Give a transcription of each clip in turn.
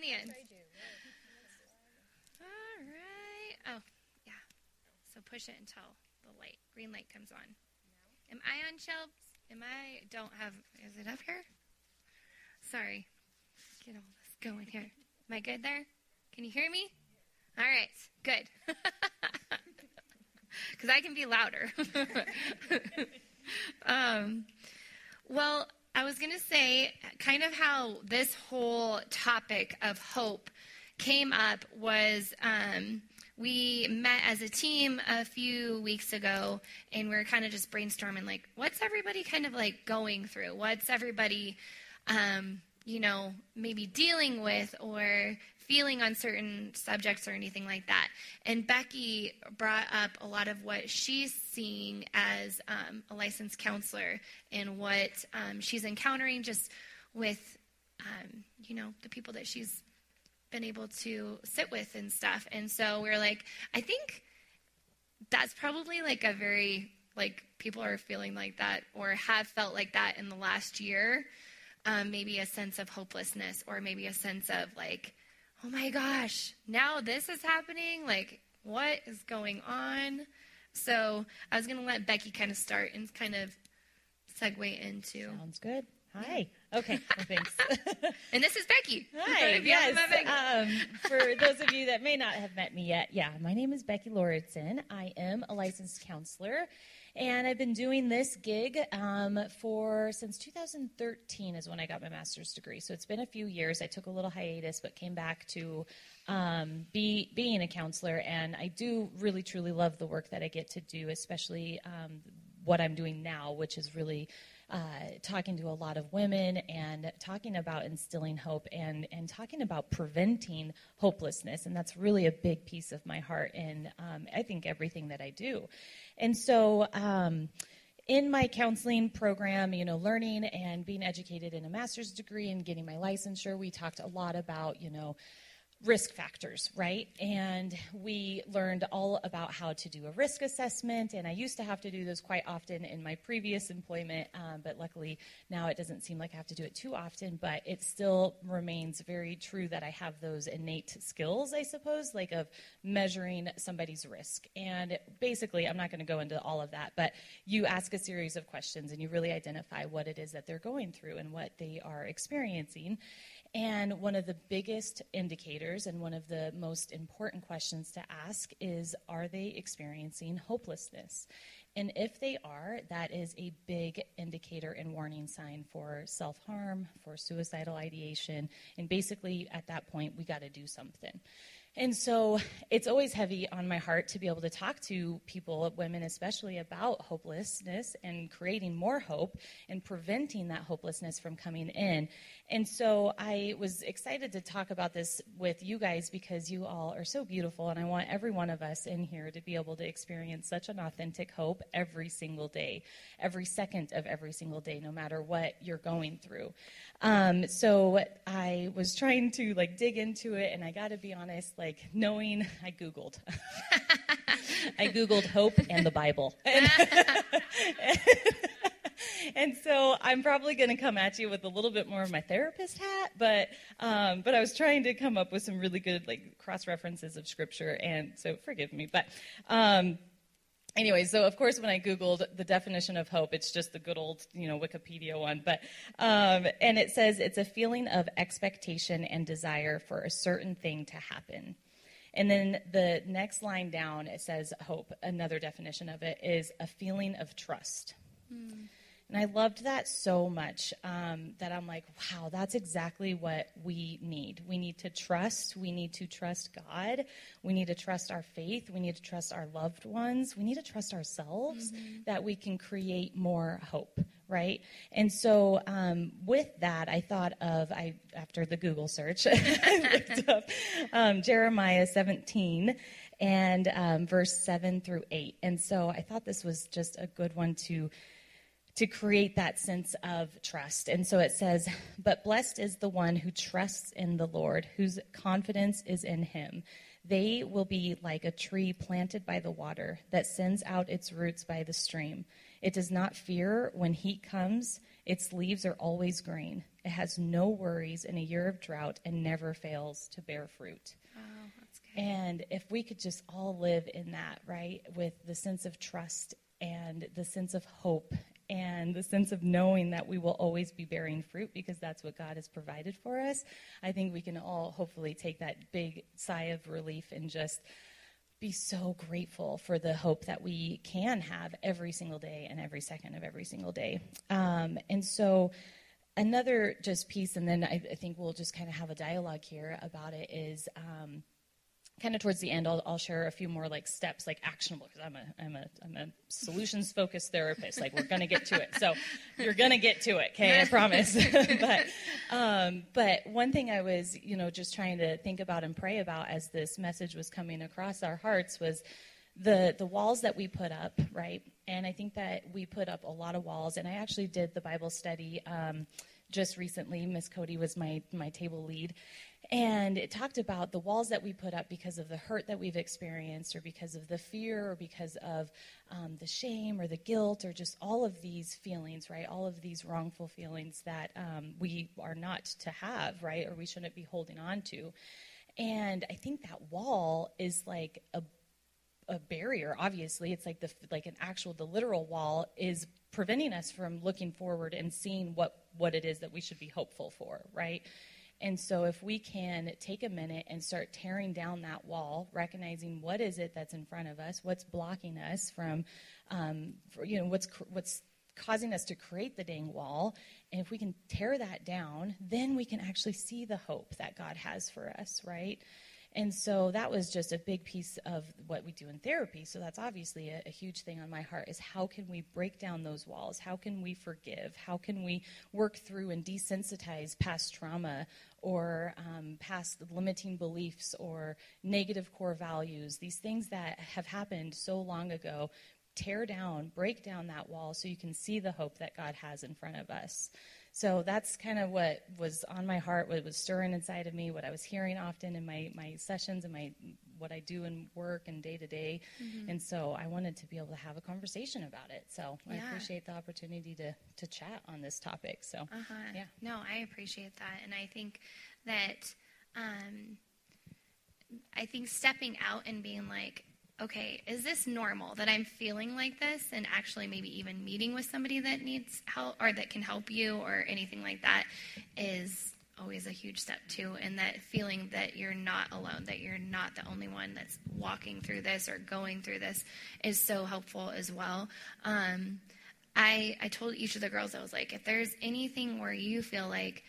on the end. All right. Oh, yeah. So push it until the light, green light comes on. Am I on shelves? Am I? Don't have. Is it up here? Sorry. Get all this going here. Am I good there? Can you hear me? All right. Good. Because I can be louder. um, well, I was going to say kind of how this whole topic of hope came up was um, we met as a team a few weeks ago and we are kind of just brainstorming like what's everybody kind of like going through? What's everybody um, you know maybe dealing with or feeling on certain subjects or anything like that and becky brought up a lot of what she's seeing as um, a licensed counselor and what um, she's encountering just with um, you know the people that she's been able to sit with and stuff. And so we are like, I think that's probably like a very like people are feeling like that or have felt like that in the last year. Um, maybe a sense of hopelessness or maybe a sense of like, oh my gosh, now this is happening. Like, what is going on? So I was going to let Becky kind of start and kind of segue into. Sounds good. Hi. Okay. Well, thanks. and this is Becky. Hi. yes. Um, for those of you that may not have met me yet, yeah, my name is Becky Lauritsen. I am a licensed counselor, and I've been doing this gig um, for since 2013 is when I got my master's degree. So it's been a few years. I took a little hiatus, but came back to um, be being a counselor, and I do really truly love the work that I get to do, especially um, what I'm doing now, which is really uh, talking to a lot of women and talking about instilling hope and, and talking about preventing hopelessness. And that's really a big piece of my heart and um, I think everything that I do. And so, um, in my counseling program, you know, learning and being educated in a master's degree and getting my licensure, we talked a lot about, you know, risk factors, right? And we learned all about how to do a risk assessment. And I used to have to do those quite often in my previous employment, um, but luckily now it doesn't seem like I have to do it too often. But it still remains very true that I have those innate skills, I suppose, like of measuring somebody's risk. And basically, I'm not going to go into all of that, but you ask a series of questions and you really identify what it is that they're going through and what they are experiencing. And one of the biggest indicators and one of the most important questions to ask is Are they experiencing hopelessness? And if they are, that is a big indicator and warning sign for self harm, for suicidal ideation. And basically, at that point, we got to do something. And so it's always heavy on my heart to be able to talk to people, women especially, about hopelessness and creating more hope and preventing that hopelessness from coming in. And so I was excited to talk about this with you guys because you all are so beautiful, and I want every one of us in here to be able to experience such an authentic hope every single day, every second of every single day, no matter what you're going through. Um, so I was trying to like dig into it, and I got to be honest, like knowing I Googled. I Googled hope and the Bible. And, so I'm probably going to come at you with a little bit more of my therapist hat, but um, but I was trying to come up with some really good like cross references of scripture, and so forgive me. But um, anyway, so of course, when I Googled the definition of hope, it's just the good old, you know, Wikipedia one. But um, and it says it's a feeling of expectation and desire for a certain thing to happen. And then the next line down, it says hope. Another definition of it is a feeling of trust. Mm. And I loved that so much um, that I'm like, wow, that's exactly what we need. We need to trust. We need to trust God. We need to trust our faith. We need to trust our loved ones. We need to trust ourselves mm-hmm. that we can create more hope, right? And so um, with that, I thought of I after the Google search, I looked up um, Jeremiah 17 and um, verse 7 through 8. And so I thought this was just a good one to to create that sense of trust. And so it says, But blessed is the one who trusts in the Lord, whose confidence is in him. They will be like a tree planted by the water that sends out its roots by the stream. It does not fear when heat comes, Its leaves are always green. It has no worries in a year of drought and never fails to bear fruit. Oh, that's good. And if we could just all live in that, right, with the sense of trust and the sense of hope and the sense of knowing that we will always be bearing fruit because that's what God has provided for us, I think we can all hopefully take that big sigh of relief and just be so grateful for the hope that we can have every single day and every second of every single day. Um, and so, another just piece, and then I, I think we'll just kind of have a dialogue here about it, is. Um, kind of towards the end, I'll, I'll share a few more like steps, like actionable, because I'm a I'm a I'm a solutions focused therapist. Like we're gonna get to it, so you're gonna get to it, okay? I promise. but um, but one thing I was you know just trying to think about and pray about as this message was coming across our hearts was the the walls that we put up, right? And I think that we put up a lot of walls. And I actually did the Bible study. Um, just recently, Miss Cody was my my table lead, and it talked about the walls that we put up because of the hurt that we've experienced, or because of the fear, or because of um, the shame, or the guilt, or just all of these feelings, right? All of these wrongful feelings that um, we are not to have, right? Or we shouldn't be holding on to. And I think that wall is like a a barrier obviously it's like the like an actual the literal wall is preventing us from looking forward and seeing what what it is that we should be hopeful for right and so if we can take a minute and start tearing down that wall, recognizing what is it that's in front of us, what's blocking us from, um, for, you know, what's what's causing us to create the dang wall, and if we can tear that down, then we can actually see the hope that God has for us, right? And so that was just a big piece of what we do in therapy. So that's obviously a, a, huge thing on my heart is how can we break down those walls? How can we forgive? How can we work through and desensitize past trauma or um, past limiting beliefs or negative core values, these things that have happened so long ago, tear down, break down that wall so you can see the hope that God has in front of us. So that's kind of what was on my heart, what was stirring inside of me, what I was hearing often in my, my sessions and my what I do in work and day to day. And so I wanted to be able to have a conversation about it. So yeah. I appreciate the opportunity to, to chat on this topic. So, uh-huh. yeah. No, I appreciate that. And I think that, um, I think stepping out and being like, okay, is this normal that I'm feeling like this? And actually, maybe even meeting with somebody that needs help or that can help you or anything like that is always a huge step too. And that feeling that you're not alone, that you're not the only one that's walking through this or going through this is so helpful as well. Um, I, I told each of the girls, I was like, if there's anything where you feel like,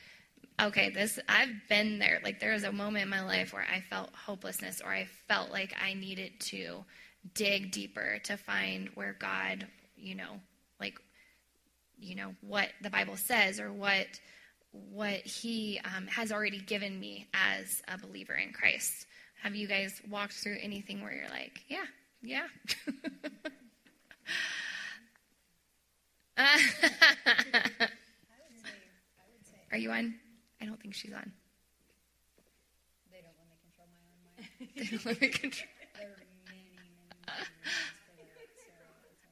okay, this I've been there. Like there was a moment in my life where I felt hopelessness or I felt like I needed to dig deeper to find where God, you know, like you know, what the Bible says or what what he um, has already given me as a believer in Christ. Have you guys walked through anything where you're like, yeah, yeah? Are you on? I don't think she's on. They don't let me control my own mind. they don't let me control.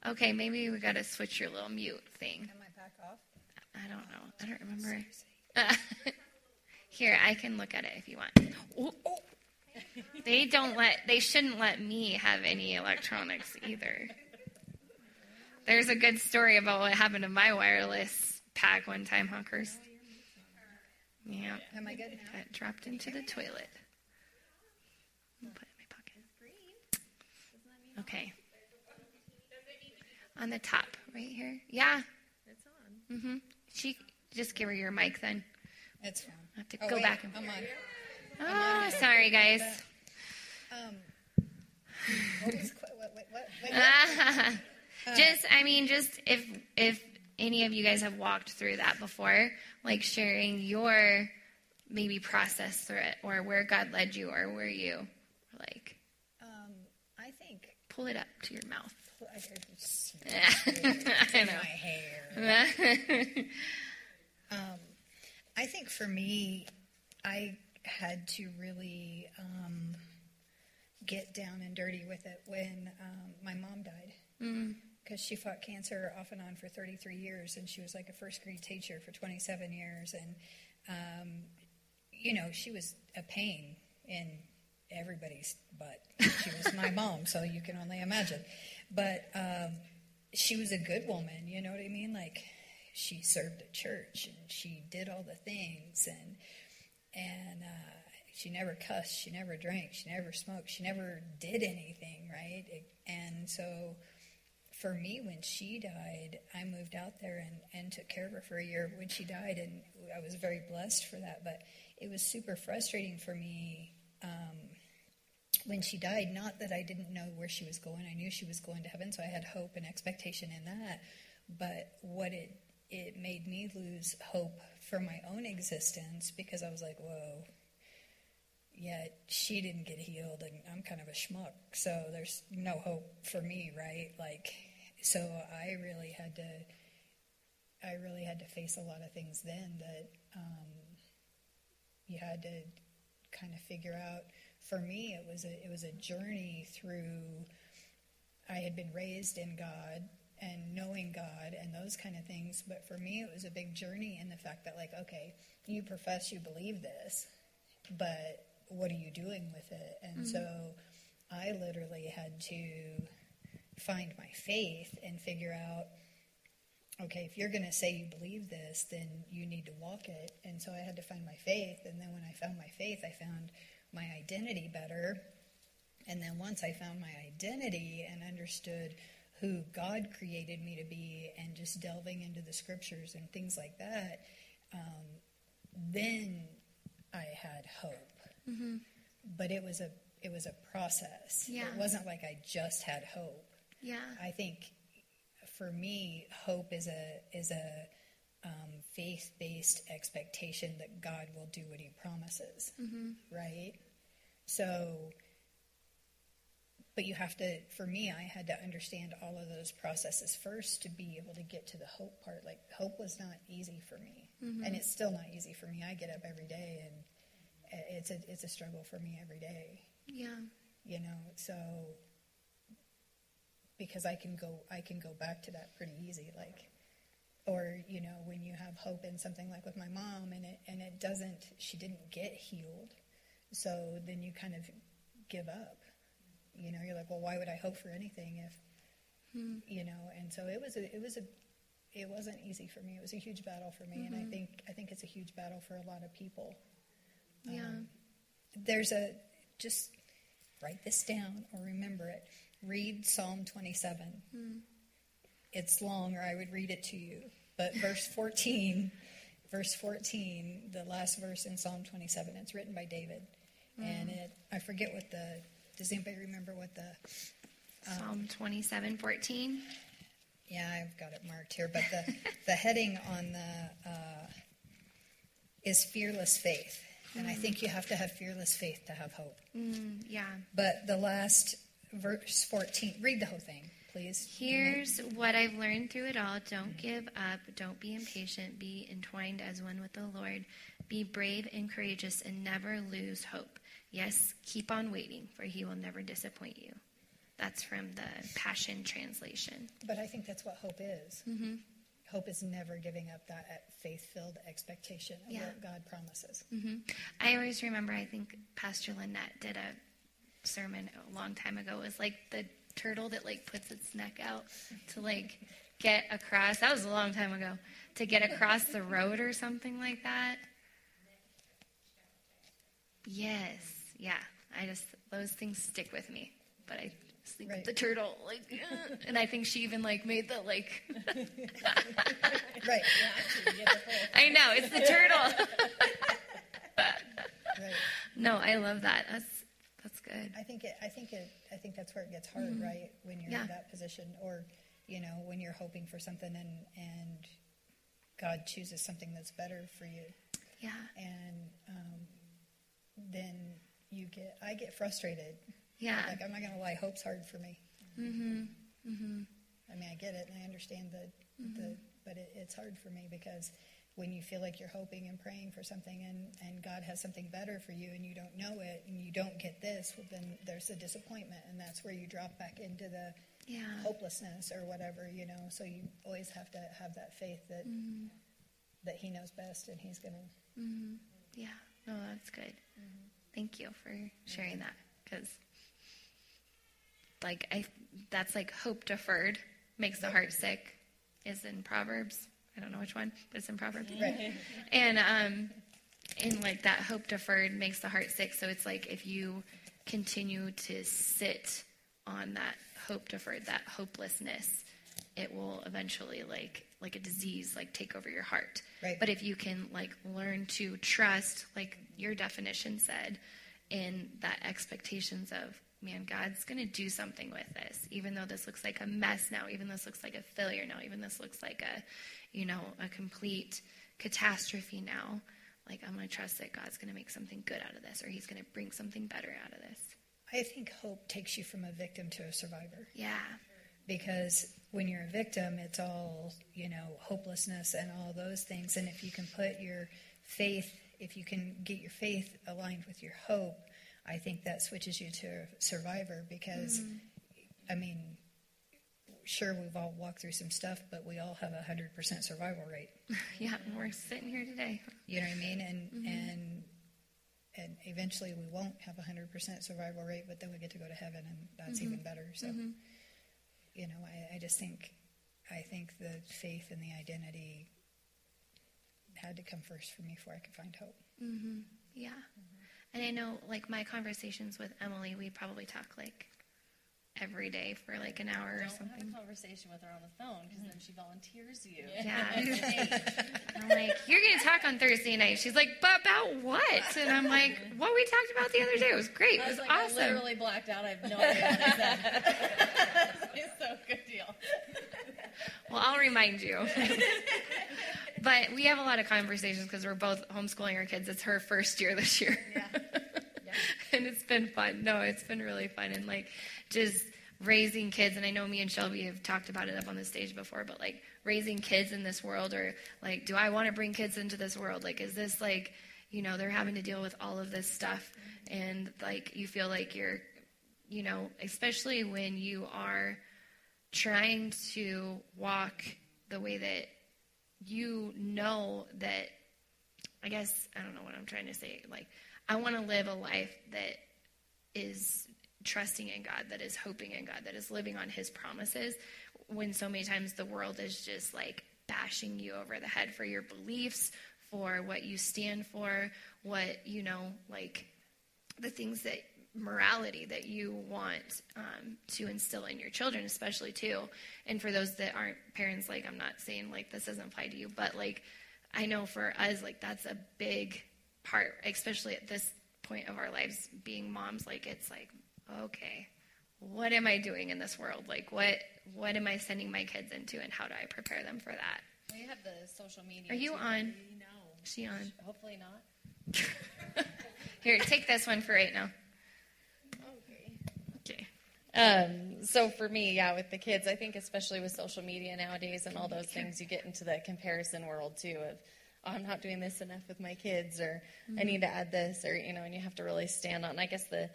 Okay, maybe we got to switch your little mute thing. Am I back off? I don't know. I don't remember. Here, I can look at it if you want. Oh, oh. They don't let. They shouldn't let me have any electronics either. There's a good story about what happened to my wireless pack one time, hunkers. Yeah. Am I good now? Got dropped into the toilet. I'll put it in my pocket. Okay. On the top, right here. Yeah. It's on. Mm-hmm. She just give her your mic then. It's fine. I have to oh, go wait, back and. I'm on. Oh, I'm sorry, guys. um. What was, what, what, what, uh, just, I mean, just if if any of you guys have walked through that before, like sharing your maybe process through it or where God led you or where you like um, I think pull it up to your mouth. I know. My hair. um, I think for me, I had to really um, get down and dirty with it when um, my mom died. Mm because she fought cancer off and on for 33 years, and she was like a first grade teacher for 27 years, and um, you know she was a pain in everybody's butt. She was my mom, so you can only imagine. But um, she was a good woman, you know what I mean? Like she served at church and she did all the things and and uh, she never cussed, she never drank, she never smoked, she never did anything, right? And so for me, when she died, I moved out there and, and took care of her for a year when she died, and I was very blessed for that. But it was super frustrating for me um, when she died. Not that I didn't know where she was going, I knew she was going to heaven, so I had hope and expectation in that. But what it it made me lose hope for my own existence because I was like, whoa, yet she didn't get healed and I'm kind of a schmuck. So there's no hope for me, right? Like, so I really had to, I really had to face a lot of things then that um, you had to kind of figure out. For me, it was a, it was a journey through, I had been raised in God and knowing God and those kind of things. But for me, it was a big journey in the fact that, like, okay, you profess you believe this, but what are you doing with it? And mm-hmm. so I literally had to find my faith and figure out okay, if you're going to say you believe this, then you need to walk it. And so I had to find my faith. And then when I found my faith, I found my identity better. And then once I found my identity and understood who God created me to be and just delving into the scriptures and things like that, um, then I had hope. Mm-hmm. But it was a it was a process. Yeah. It wasn't like I just had hope. Yeah. I think for me, hope is a is a um, faith based expectation that God will do what He promises. Mm-hmm. Right. So but you have to for me i had to understand all of those processes first to be able to get to the hope part like hope was not easy for me mm-hmm. and it's still not easy for me i get up every day and it's a it's a struggle for me every day yeah you know so because i can go i can go back to that pretty easy like or you know when you have hope in something like with my mom and it and it doesn't she didn't get healed so then you kind of give up you know, you're like, well, why would I hope for anything if, hmm. you know? And so it was a, it was a, it wasn't easy for me. It was a huge battle for me, mm-hmm. and I mm-hmm. think I think it's a huge battle for a lot of people. Yeah. Um, there's a just write this down or remember it. Read Psalm 27. Mm. It's long, or I would read it to you. But verse 14, verse 14, the last verse in Psalm 27, it's written by David, mm. and it I forget what the does anybody remember what the um, Psalm twenty seven fourteen? Yeah, I've got it marked here, but the the heading on the uh, is fearless faith, and mm. I think you have to have fearless faith to have hope. Mm, yeah. But the last verse fourteen, read the whole thing. Please. Here's what I've learned through it all. Don't give up. Don't be impatient. Be entwined as one with the Lord. Be brave and courageous and never lose hope. Yes, keep on waiting, for he will never disappoint you. That's from the Passion Translation. But I think that's what hope is. Mm-hmm. Hope is never giving up that faith filled expectation of yeah. what God promises. Mm-hmm. I always remember, I think Pastor Lynette did a sermon a long time ago. Was like the turtle that like puts its neck out to like get across. That was a long time ago. To get across the road or something like that. Yes yeah, I just those things stick with me. But I sleep right. with the turtle, like, and I think she even like made the like. right. I know it's the turtle. right. No, I love that. That's good. I think it. I think it. I think that's where it gets hard, mm-hmm. right? When you're yeah. in that position, or you know, when you're hoping for something and and God chooses something that's better for you. Yeah. And um, then you get I get frustrated. Yeah. Like I'm not gonna lie, hope's hard for me. Mm-hmm. Mm-hmm. I mean, I get it and I understand the mm-hmm. the but it, it's hard for me because when you feel like you're hoping and praying for something and, and God has something better for you and you don't know it and you don't get this, well, then there's a disappointment and that's where you drop back into the Yeah. hopelessness or whatever, you know. So you always have to have that faith that Mm-hmm. that He knows best and He's going to. Yeah. No, that's good. Thank you for sharing that because, like, I that's like hope deferred makes the heart sick. Is in Proverbs. I don't know which one, but it's in Proverbs. Right. And um, and like that hope deferred makes the heart sick. So it's like if you continue to sit on that hope deferred, that hopelessness, it will eventually like like a disease like take over your heart. Right. But if you can like learn to trust, like your definition said, in that expectations of man, God's going to do something with this, even though this looks like a mess now, even this looks like a failure now, even this looks like a, you know, a complete catastrophe now. Like I'm going to trust that God's going to make something good out of this, or He's going to bring something better out of this. I think hope takes you from a victim to a survivor Yeah. because when you're a victim, it's all you know hopelessness and all those things. And if you can put your faith, if you can get your faith aligned with your hope, I think that switches you to a survivor because, mm-hmm. I mean, sure we've all walked through some stuff, but we all have a hundred percent survival rate. Yeah. We're sitting here today. You know what I mean? And mm-hmm. and and eventually we won't have a hundred percent survival rate, but then we get to go to heaven, and that's mm-hmm. even better. So, mm-hmm. you know, I, I just think, I think the faith and the identity had to come first for me before I could find hope. Yeah. And I know, like, my conversations with Emily, we probably talk like every day for like an hour or Don't something. have a conversation with her on the phone because then she volunteers you. Yeah. I'm like, you're going to talk on Thursday night. She's like, but about what? And I'm like, what we talked about the other day. It was great. It I was was like, I awesome. literally blacked out. I have no idea what I said. It's so good deal. Well, I'll remind you. but we have a lot of conversations because we're both homeschooling our kids. It's her first year this year. Yeah. and it's been fun. No, it's been really fun. And like just raising kids. And I know me and Shelby have talked about it up on the stage before, but like raising kids in this world or like, do I want to bring kids into this world? Like, is this like, you know, they're having to deal with all of this stuff. And like, you feel like you're, you know, especially when you are trying to walk the way that you know that I guess I don't know what I'm trying to say. Like I want to live a life that is trusting in God, that is hoping in God, that is living on his promises when so many times the world is just like bashing you over the head for your beliefs, for what you stand for, what, you know, like the things that morality that you want um, to instill in your children especially too. And for those that aren't parents like i'm not saying like this doesn't apply to you but like i know for us like that's a big part especially at this point of our lives being moms like it's like okay what am i doing in this world like what what am i sending my kids into and how do i prepare them for that We have the social media. Are you too. on? No. Is she on Hopefully not. here take this one for right now okay Um, so for me, yeah, with the kids, I think especially with social media nowadays and all those things, you get into the comparison world too of, oh, I'm not doing this enough with my kids, or I need to add this, or you know, and you have to really stand on. I guess the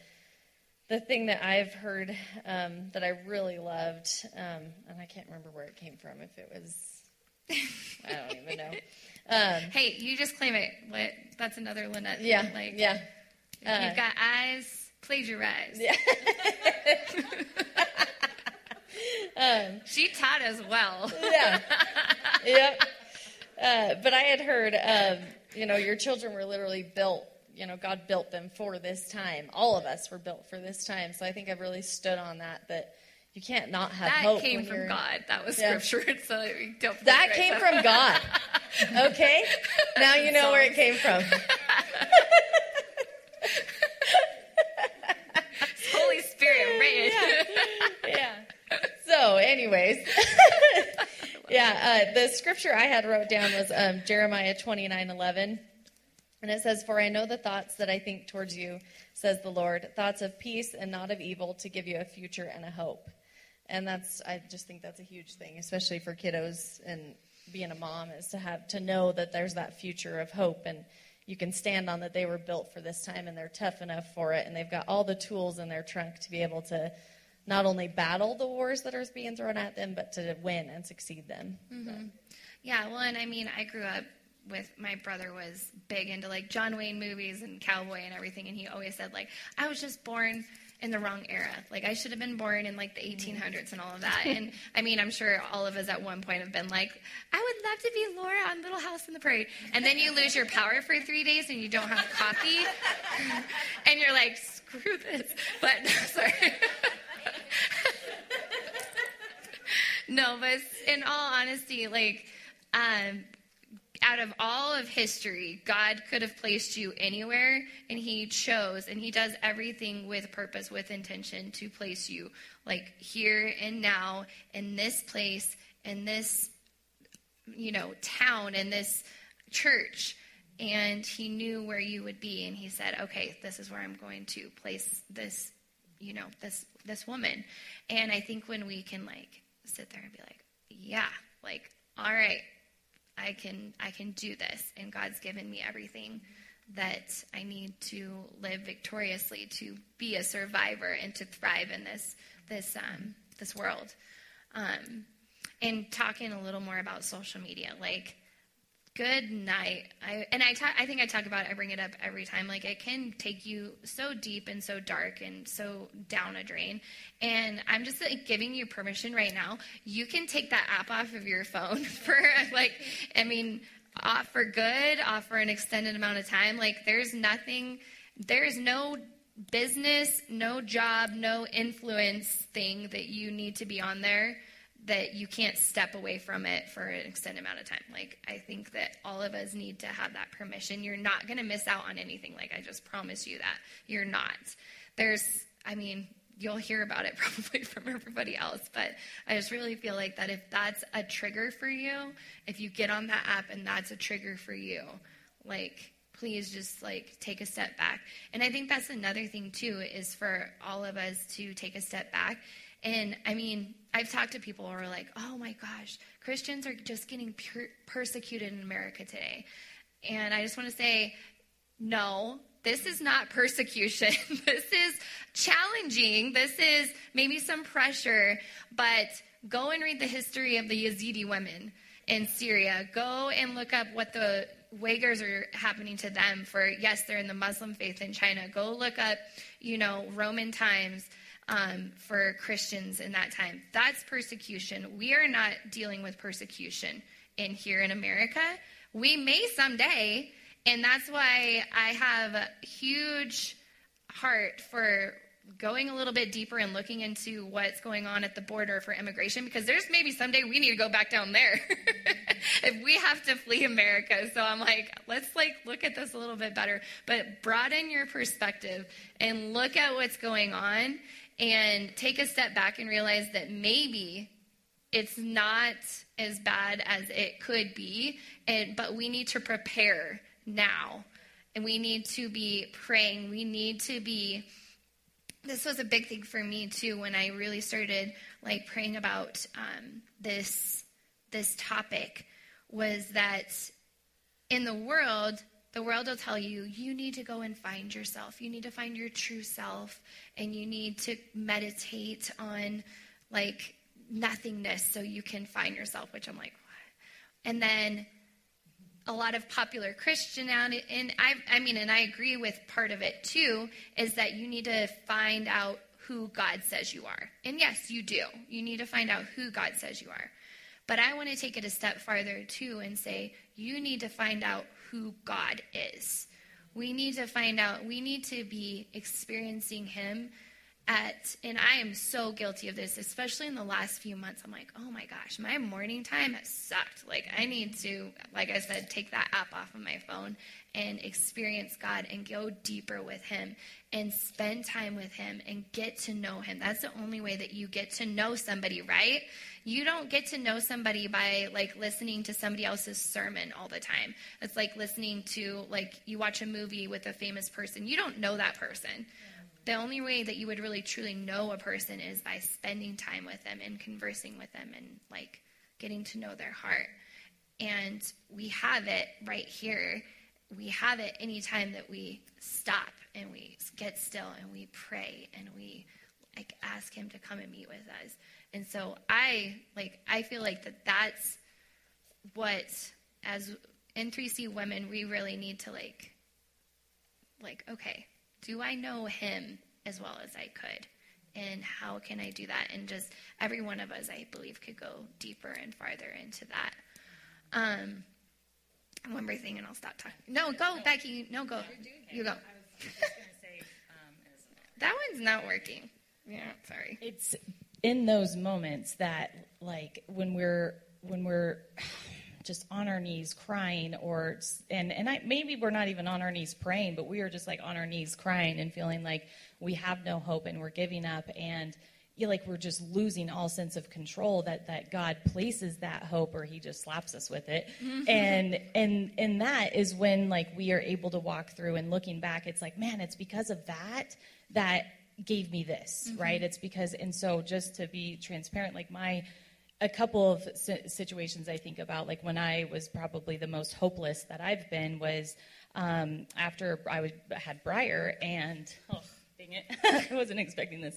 the thing that I've heard um, that I really loved, um, and I can't remember where it came from. If it was, I don't even know. Um, Hey, you just claim it. What? That's another Lynette. thing. yeah, Like, yeah. Uh, you've got eyes, plagiarize. Yeah. um, She taught us well. yeah. yep. Uh, but I had heard, um, you know, your children were literally built. You know, God built them for this time. All of us were built for this time. So I think I've really stood on that. That you can't not have That hope. That came from God. That was Yeah. scripture. So. That came that. from God. Okay. Now you know where it came from. Holy Spirit written. yeah. So, anyways, yeah, uh, the scripture I had wrote down was um, Jeremiah twenty nine eleven, and it says, "For I know the thoughts that I think towards you," says the Lord, "thoughts of peace and not of evil, to give you a future and a hope." And that's, I just think that's a huge thing, especially for kiddos and being a mom, is to have to know that there's that future of hope and. You can stand on that they were built for this time and they're tough enough for it and they've got all the tools in their trunk to be able to not only battle the wars that are being thrown at them, but to win and succeed them. Mm-hmm. Yeah, well, and I mean, I grew up with my brother was big into like John Wayne movies and cowboy and everything, and he always said like I was just born in the wrong era. Like I should have been born in like the 1800s and all of that. And I mean, I'm sure all of us at one point have been like, I would love to be Laura on Little House on the Prairie. And then you lose your power for three days and you don't have coffee, and you're like, screw this. But sorry. no, but in all honesty, like. Um, out of all of history, God could have placed you anywhere, and He chose, and He does everything with purpose, with intention to place you, like here and now, in this place, in this, you know, town, in this church. And He knew where you would be, and He said, "Okay, this is where I'm going to place this, you know, this this woman." And I think when we can like sit there and be like, "Yeah, like, all right." I can I can do this and God's given me everything that I need to live victoriously to be a survivor and to thrive in this this um, this world. Um, and talking a little more about social media, like good night. I, and I, talk, I think I talk about it, I bring it up every time. Like, it can take you so deep and so dark and so down a drain. And I'm just like giving you permission right now. You can take that app off of your phone for, like, I mean, off for good, off for an extended amount of time. Like, there's nothing, there's no business, no job, no influence thing that you need to be on there that you can't step away from it for an extended amount of time. Like, I think that all of us need to have that permission. You're not going to miss out on anything. Like, I just promise you that. You're not. There's, I mean, you'll hear about it probably from everybody else, but I just really feel like that if that's a trigger for you, if you get on that app and that's a trigger for you, like, please just like take a step back. And I think that's another thing too is for all of us to take a step back and I mean, I've talked to people who are like, oh my gosh, Christians are just getting per- persecuted in America today. And I just want to say, no, this is not persecution. this is challenging. This is maybe some pressure, but go and read the history of the Yazidi women in Syria. Go and look up what the Uyghurs are happening to them for, yes, they're in the Muslim faith in China. Go look up, you know, Roman times um, for Christians in that time. That's persecution. We are not dealing with persecution in here in America. We may someday, and that's why I have a huge heart for going a little bit deeper and looking into what's going on at the border for immigration because there's maybe someday we need to go back down there if we have to flee America. So I'm like, let's like look at this a little bit better, but broaden your perspective and look at what's going on and take a step back and realize that maybe it's not as bad as it could be, and, but we need to prepare now. And we need to be praying. We need to be. This was a big thing for me too when I really started like praying about um, this this topic. Was that in the world the world will tell you, you need to go and find yourself. You need to find your true self. And you need to meditate on like nothingness so you can find yourself, which I'm like, what? And then a lot of popular Christianity, and I, I mean, and I agree with part of it too, is that you need to find out who God says you are. And yes, you do. You need to find out who God says you are. But I want to take it a step farther too and say, you need to find out who God is. We need to find out, we need to be experiencing Him at, and I am so guilty of this, especially in the last few months. I'm like, oh my gosh, my morning time has sucked. Like, I need to, like I said, take that app off of my phone and experience God and go deeper with Him and spend time with Him and get to know Him. That's the only way that you get to know somebody, right? You don't get to know somebody by like listening to somebody else's sermon all the time. It's like listening to, like, you watch a movie with a famous person. You don't know that person. The only way that you would really truly know a person is by spending time with them and conversing with them and like getting to know their heart. And we have it right here we have it anytime that we stop and we get still and we pray and we like ask him to come and meet with us. And so I like I feel like that that's what as N3C women we really need to like like okay, do I know him as well as I could? And how can I do that? And just every one of us, I believe, could go deeper and farther into that. Um, one more thing, and I'll stop talking. No, go, Becky. No, go. You go. That one's not working. Yeah, sorry. It's in those moments that, like, when we're when we're just on our knees crying, or and and I, maybe we're not even on our knees praying, but we are just like on our knees crying and feeling like we have no hope and we're giving up and you like we're just losing all sense of control that that God places that hope or he just slaps us with it. Mm-hmm. And and and that is when like we are able to walk through and looking back it's like man it's because of that that gave me this, mm-hmm. right? It's because and so just to be transparent like my a couple of situations I think about like when I was probably the most hopeless that I've been was um, after I was, had Briar and oh, dang it, I wasn't expecting this.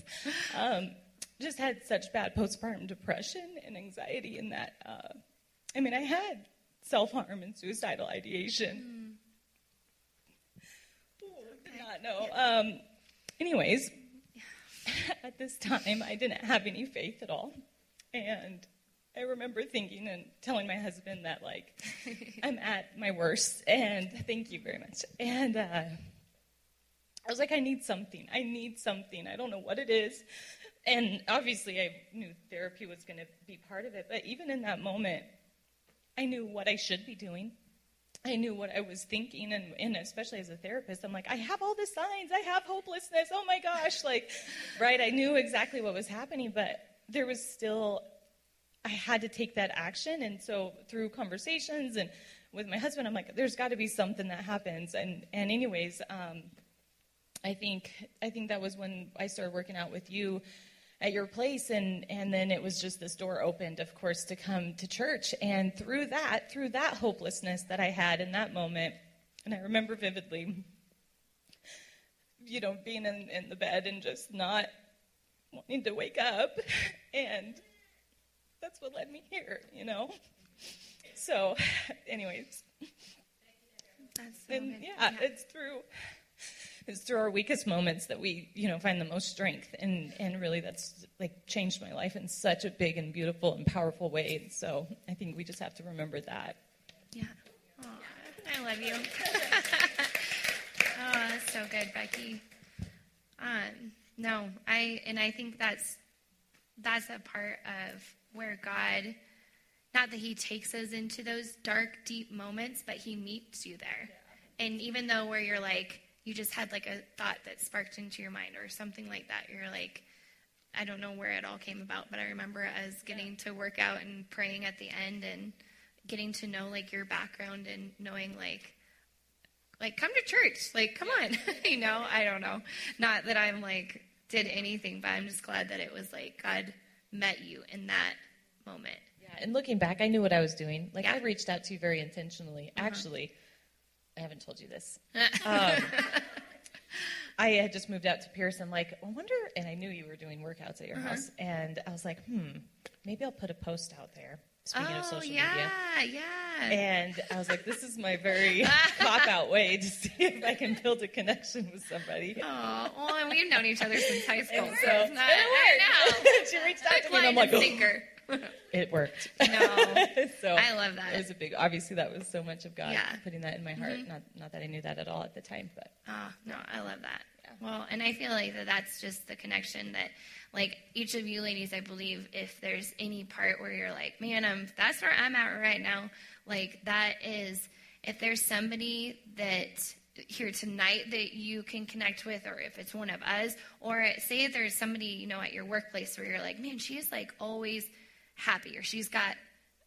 Um, just had such bad postpartum depression and anxiety and that uh, I mean I had self harm and suicidal ideation. Mm. did not know. Um, anyways, at this time I didn't have any faith at all, and I remember thinking and telling my husband that like I'm at my worst, and thank you very much. And uh, I was like, I need something. I need something. I don't know what it is and obviously I knew therapy was going to be part of it, but even in that moment, I knew what I should be doing. I knew what I was thinking, and, and especially as a therapist, I'm like, I have all the signs. I have hopelessness. Oh my gosh. Like, right? I knew exactly what was happening, but there was still, I had to take that action. And so through conversations and with my husband, I'm like, there's got to be something that happens. And, and anyways, um, I think, I think that was when I started working out with you at your place and and then it was just this door opened of course to come to church. And through that through that hopelessness that i had in that moment and i remember vividly you know being in, in the bed and just not wanting to wake up. And that's what led me here you know? So anyways. So and yeah, yeah it's through it's through our weakest moments that we, you know, find the most strength. And, and really that's like changed my life in such a big and beautiful and powerful way. And so I think we just have to remember that. Yeah. Aww, I love you. oh, that's so good, Becky. Um, no, I, and I think that's, that's a part of where God, not that he takes us into those dark, deep moments, but he meets you there. And even though where you're like, you just had like a thought that sparked into your mind or something like that. You're like, I don't know where it all came about, but I remember as getting to work out and praying at the end and getting to know like your background and knowing like like come to church. Like come on. You know? I don't know. Not that i'm like did anything but i'm just glad that it was like god met you in that moment. Yeah and looking back i knew what i was doing. Like yeah. i reached out to you very intentionally uh-huh. actually I haven't told you this. Um, I had just moved out to Pearson. Like, I wonder, and I knew you were doing workouts at your uh-huh. house, and I was like, hmm, maybe I'll put a post out there. Speaking oh, of social yeah, media, yeah. And I was like, this is my very pop out way to see if I can build a connection with somebody. Oh, well, and we've known each other since high school, so it's not. I know. she reached out to me, and I'm like, oh. it worked. No, so I love that. It was a big. Obviously, that was so much of God yeah. putting that in my heart. Mm-hmm. Not, not that I knew that at all at the time, but. Oh no, I love that. Yeah. Well, and I feel like that that's just the connection that, like each of you ladies, I believe, if there's any part where you're like, man, I'm that's where I'm at right now. Like that is, if there's somebody that here tonight that you can connect with, or if it's one of us, or say if there's somebody you know at your workplace where you're like, man, she is like always happy or she's got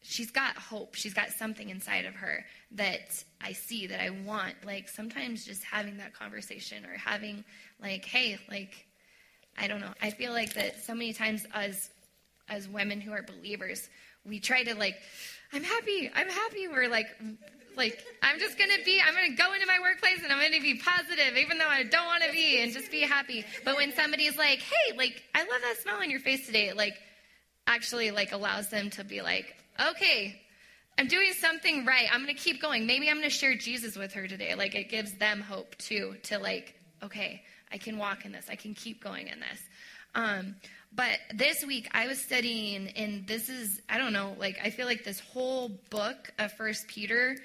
she's got hope she's got something inside of her that i see that i want like sometimes just having that conversation or having like hey like i don't know i feel like that so many times as as women who are believers we try to like, I'm happy, I'm happy. We're like, like I'm just gonna be, I'm gonna go into my workplace and I'm gonna be positive, even though I don't want to be, and just be happy. But when somebody's like, hey, like I love that smile on your face today, like actually like allows them to be like, okay, I'm doing something right. I'm going to keep going. Maybe I'm going to share Jesus with her today. Like it gives them hope too to like, okay, I can walk in this. I can keep going in this. Um, but this week I was studying, and this is I don't know, like I feel like this whole book of First Peter,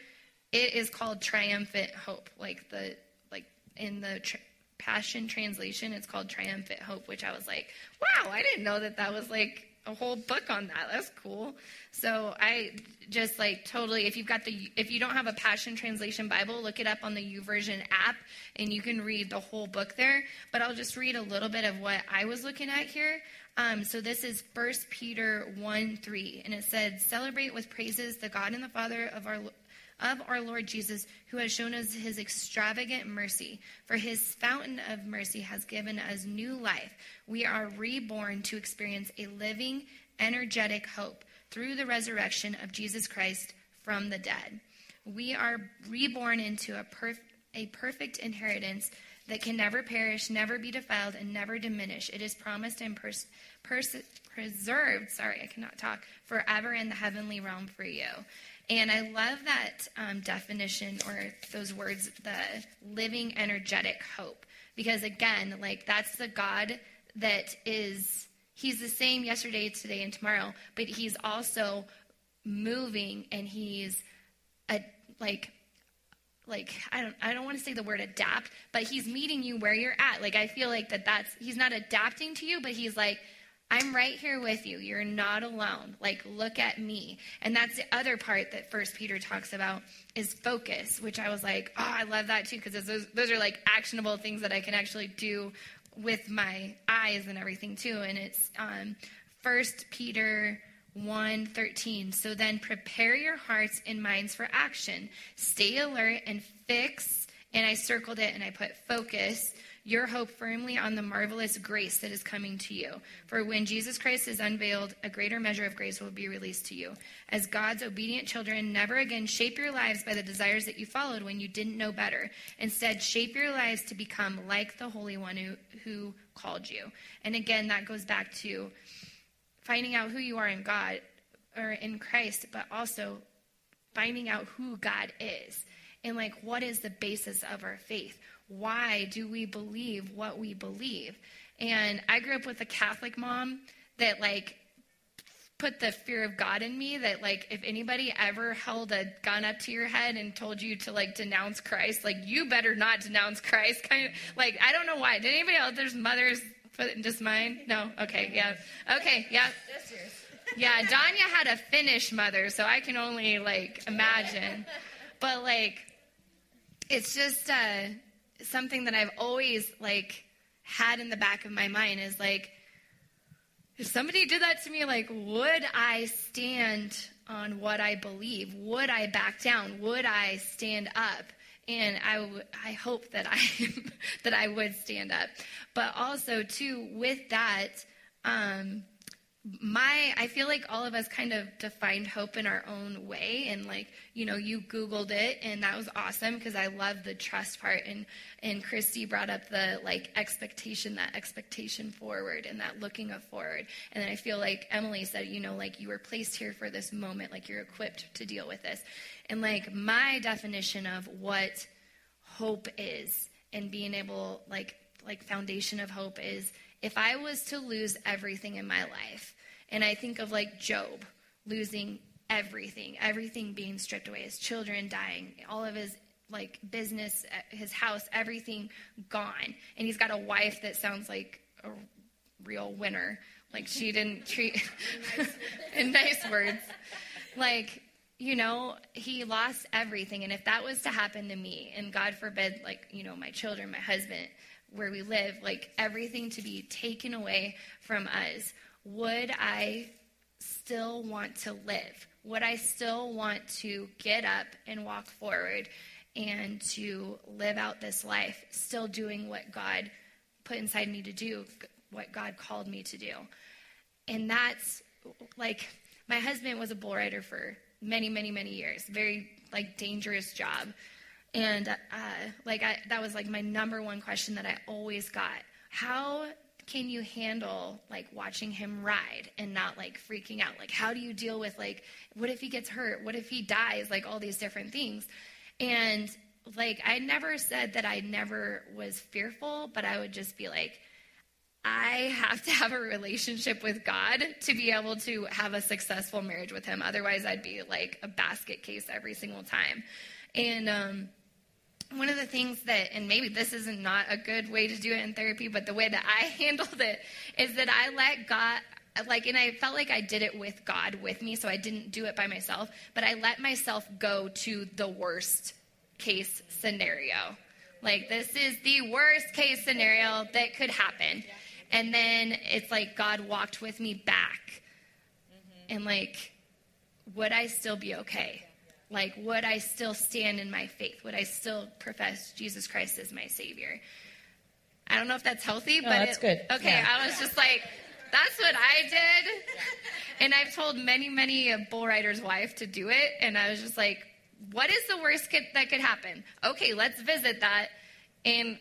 it is called triumphant hope. Like the like in the tr- Passion translation, it's called triumphant hope, which I was like, wow, I didn't know that that was like a whole book on that. That's cool. So I just like totally if you've got the if you don't have a Passion Translation Bible, look it up on the YouVersion app and you can read the whole book there. But I'll just read a little bit of what I was looking at here. Um, so this is First Peter 1 3, and it said, Celebrate with praises the God and the Father of our of our Lord Jesus, who has shown us his extravagant mercy. For his fountain of mercy has given us new life. We are reborn to experience a living, energetic hope through the resurrection of Jesus Christ from the dead. We are reborn into a, perf- a perfect inheritance that can never perish, never be defiled, and never diminish. It is promised and pers- pers- preserved, sorry, I cannot talk, forever in the heavenly realm for you. And I love that um, definition or those words, the living, energetic hope. Because again, like that's the God that is, he's the same yesterday, today, and tomorrow, but he's also moving and he's a, like, like I don't I don't want to say the word adapt, but he's meeting you where you're at. Like I feel like that that's he's not adapting to you, but he's like I'm right here with you. You're not alone. Like, look at me. And that's the other part that First Peter talks about is focus, which I was like, oh, I love that too, because those, those are like actionable things that I can actually do with my eyes and everything too. And it's um, First Peter 1 13. So then prepare your hearts and minds for action. Stay alert and fix. And I circled it and I put focus your hope firmly on the marvelous grace that is coming to you. For when Jesus Christ is unveiled, a greater measure of grace will be released to you. As God's obedient children, never again shape your lives by the desires that you followed when you didn't know better. Instead, shape your lives to become like the Holy One who, who called you. And again, that goes back to finding out who you are in God or in Christ, but also finding out who God is and like what is the basis of our faith why do we believe what we believe? And I grew up with a Catholic mom that like put the fear of God in me that like if anybody ever held a gun up to your head and told you to like denounce Christ, like you better not denounce Christ. Kind of like I don't know why. Did anybody else there's mothers put just mine? No? Okay, yeah. Okay, yeah. Yeah, Danya had a Finnish mother, so I can only like imagine. But like it's just uh something that I've always like had in the back of my mind is like, if somebody did that to me, like, would I stand on what I believe? Would I back down? Would I stand up? And I, w- I hope that I that I would stand up. But also too, with that, um, my i feel like all of us kind of defined hope in our own way and like you know you googled it and that was awesome because i love the trust part and and christy brought up the like expectation that expectation forward and that looking of forward. And then i feel like emily said you know like you were placed here for this moment like you're equipped to deal with this. And like my definition of what hope is and being able like like foundation of hope is if I was to lose everything in my life, and I think of like Job losing everything, everything being stripped away, his children dying, all of his like business, uh, his house, everything gone. And he's got a wife that sounds like a real winner. Like she didn't treat in nice words. Like, you know, he lost everything. And if that was to happen to me, and God forbid, like, you know, my children, my husband, where we live, like everything to be taken away from us, would I still want to live? Would I still want to get up and walk forward and to live out this life, still doing what God put inside me to do, what God called me to do? And that's like, my husband was a bull rider for many, many, many years. Very like dangerous job. And uh, like I, that was like my number one question that I always got. How can you handle like watching him ride and not like freaking out? Like how do you deal with like what if he gets hurt? What if he dies? Like all these different things. And like I never said that I never was fearful, but I would just be like I have to have a relationship with God to be able to have a successful marriage with Him. Otherwise, I'd be like a basket case every single time. And um, one of the things that, and maybe this isn't not a good way to do it in therapy, but the way that I handled it is that I let God, like, and I felt like I did it with God with me, so I didn't do it by myself, but I let myself go to the worst case scenario. Like, this is the worst case scenario that could happen. And then it's like God walked with me back. Mm-hmm. And like, would I still be okay? Like, would I still stand in my faith? Would I still profess Jesus Christ as my Savior? I don't know if that's healthy, but that's it, good. Okay, yeah. I was just like, that's what I did. And I've told many, many a bull rider's wife to do it, and I was just like, what is the worst could, that could happen? Okay, let's visit that, and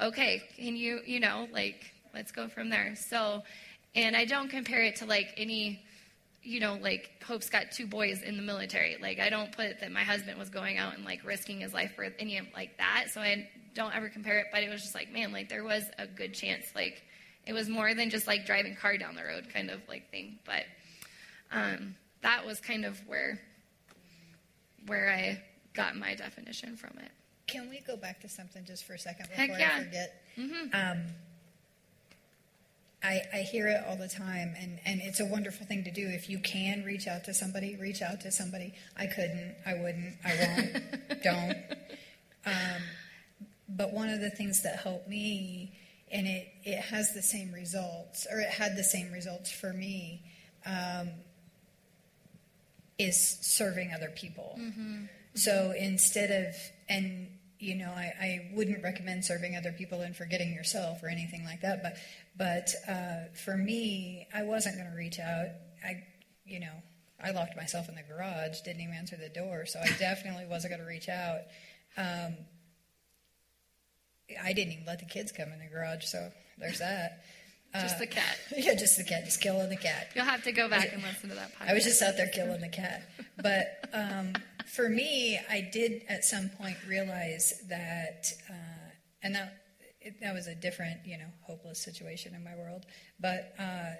okay, can you, you know, like let's go from there. So, and I don't compare it to like any, you know, like Hope's got two boys in the military. Like I don't put that my husband was going out and like risking his life for any like that. So I don't ever compare it. But it was just like, man, like there was a good chance. Like it was more than just like driving car down the road kind of like thing. But um, that was kind of where where I got my definition from it. Can we go back to something just for a second before yeah. I forget? Mm-hmm. Um, I, I hear it all the time, and, and it's a wonderful thing to do. If you can reach out to somebody, reach out to somebody. I couldn't, I wouldn't, I won't, don't. Um, but one of the things that helped me, and it, it has the same results, or it had the same results for me, um, is serving other people. Mm-hmm. So instead of, and you know, I, I wouldn't recommend serving other people and forgetting yourself or anything like that. But, but uh, for me, I wasn't going to reach out. I, you know, I locked myself in the garage, didn't even answer the door, so I definitely wasn't going to reach out. Um, I didn't even let the kids come in the garage, so there's that. Just uh, the cat. Yeah, just the cat, just killing the cat. You'll have to go back and listen to that podcast. I was just out there killing the cat. But um, for me, I did at some point realize that, uh, and that it, that was a different, you know, hopeless situation in my world. But uh,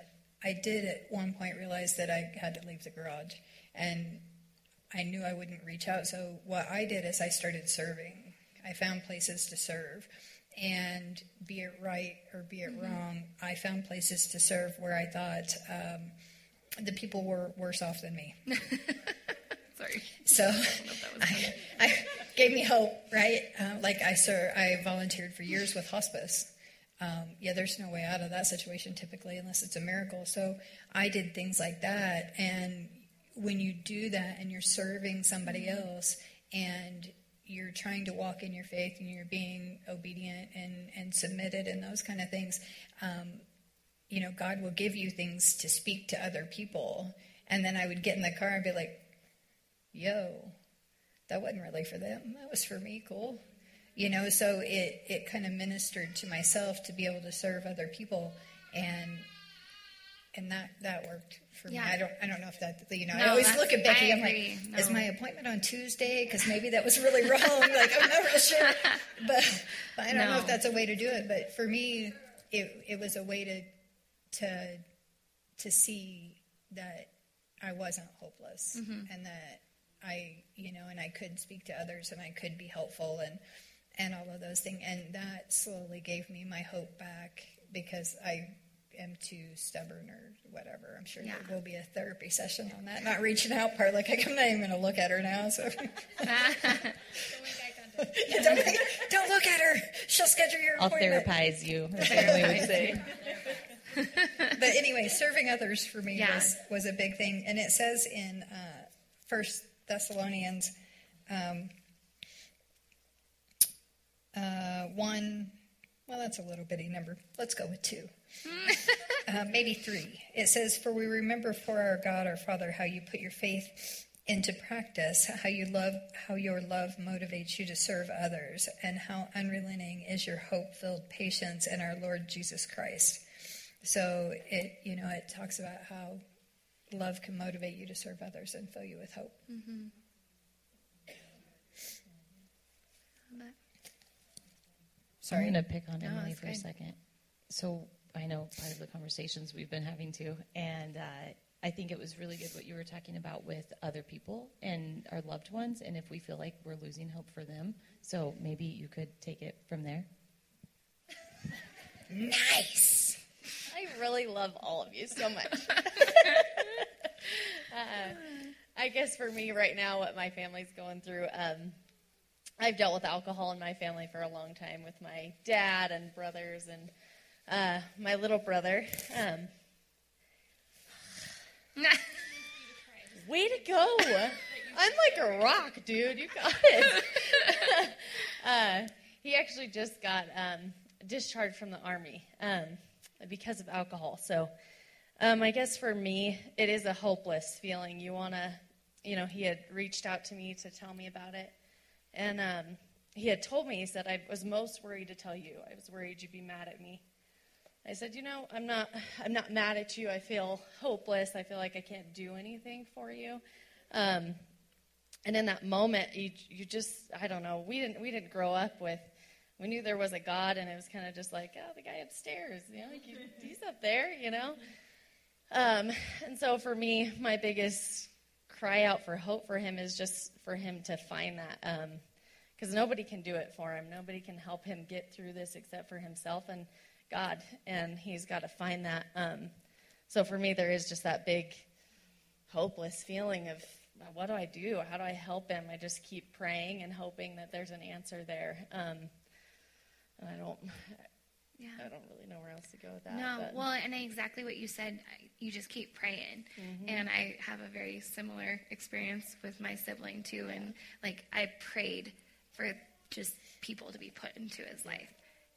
I did at one point realize that I had to leave the garage, and I knew I wouldn't reach out. So what I did is I started serving. I found places to serve, and be it right or be it mm-hmm. wrong, I found places to serve where I thought um, the people were worse off than me. Sorry. So I, I, gave me hope, right? Uh, like I, sir, I volunteered for years with hospice. Um, yeah, there's no way out of that situation typically unless it's a miracle. So I did things like that. And when you do that and you're serving somebody else and you're trying to walk in your faith and you're being obedient and, and submitted and those kind of things, um, you know, God will give you things to speak to other people. And then I would get in the car and be like, yo, that wasn't really for them. That was for me. Cool. You know, so it, it kind of ministered to myself to be able to serve other people. And and that that worked for yeah. me. I don't I don't know if that you know. No, I always look at Becky. I am like, no. is my appointment on Tuesday? Because maybe that was really wrong. like I'm not really sure, but, but I don't no. know if that's a way to do it. But for me, it it was a way to to to see that I wasn't hopeless mm-hmm. and that I, you know, and I could speak to others and I could be helpful and and all of those things. And that slowly gave me my hope back because I am too stubborn or whatever. I'm sure yeah. there will be a therapy session on that. Not reaching out part. Like I'm not even going to look at her now. So. yeah, don't, don't look at her. She'll schedule your I'll therapize you, as Family would say. but anyway, serving others for me yeah. was, was a big thing. And it says in uh, First Thessalonians um, uh, 1 Well, that's a little bitty number. Let's go with two. uh, maybe three. It says, For we remember for our God, our Father, how you put your faith into practice, how you love, how your love motivates you to serve others, and how unrelenting is your hope-filled patience in our Lord Jesus Christ. So it, you know, it talks about how love can motivate you to serve others and fill you with hope. Mm-hmm. Sorry. I'm going to pick on no, Emily for good. a second. So I know part of the conversations we've been having too, and uh, I think it was really good what you were talking about with other people and our loved ones, and if we feel like we're losing hope for them. So maybe you could take it from there. nice. I really love all of you so much. uh, I guess for me right now, what my family's going through, um, I've dealt with alcohol in my family for a long time with my dad and brothers and uh, my little brother. Um, way to go! I'm like a rock, dude. You got it. uh, he actually just got um, discharged from the army um, because of alcohol. So, um, I guess for me, it is a hopeless feeling. You want to, you know, he had reached out to me to tell me about it. And um, he had told me, he said, I was most worried to tell you. I was worried you'd be mad at me. I said, you know, I'm not, I'm not mad at you. I feel hopeless. I feel like I can't do anything for you. Um, and in that moment, you, you just, I don't know. We didn't, we didn't grow up with. We knew there was a God, and it was kind of just like, oh, the guy upstairs, you know, he's up there, you know. Um, and so for me, my biggest cry out for hope for him is just for him to find that because um, nobody can do it for him. Nobody can help him get through this except for himself and god and he's got to find that um, so for me there is just that big hopeless feeling of what do i do? How do i help him? I just keep praying and hoping that there's an answer there um, and i don't yeah. I don't really know where else to go with that. No, but. well, and exactly what you said, you just keep praying. Mm-hmm. And I have a very similar experience with my sibling too. And like I prayed for just people to be put into his life.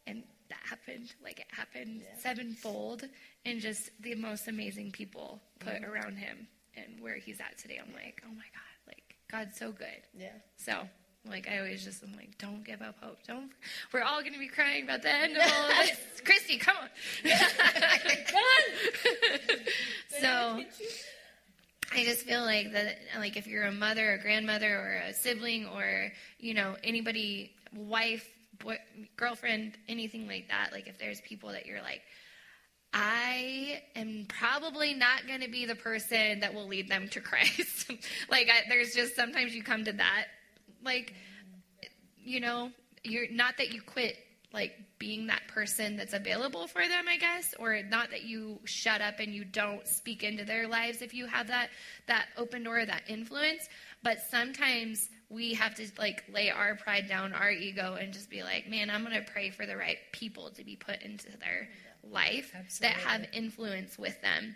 And that happened. Like it happened Yeah. sevenfold and just the most amazing people put Mm-hmm. around him and where he's at today. I'm like, oh my God, like God's so good. yeah. So, like, I always just, I'm like, don't give up hope. Don't. We're all going to be crying about the end of all of this. Christy, come on. so, I just feel like that, like, if you're a mother, a grandmother, or a sibling, or, you know, anybody, wife, boy, girlfriend, anything like that, like, if there's people that you're like, I am probably not going to be the person that will lead them to Christ. like, I, there's just sometimes you come to that, like, you know, you're not that you quit, like, being that person that's available for them, I guess, or not that you shut up and you don't speak into their lives if you have that that open door, that influence. But sometimes we have to like lay our pride down, our ego, and just be like, man, I'm going to pray for the right people to be put into their life that have influence with them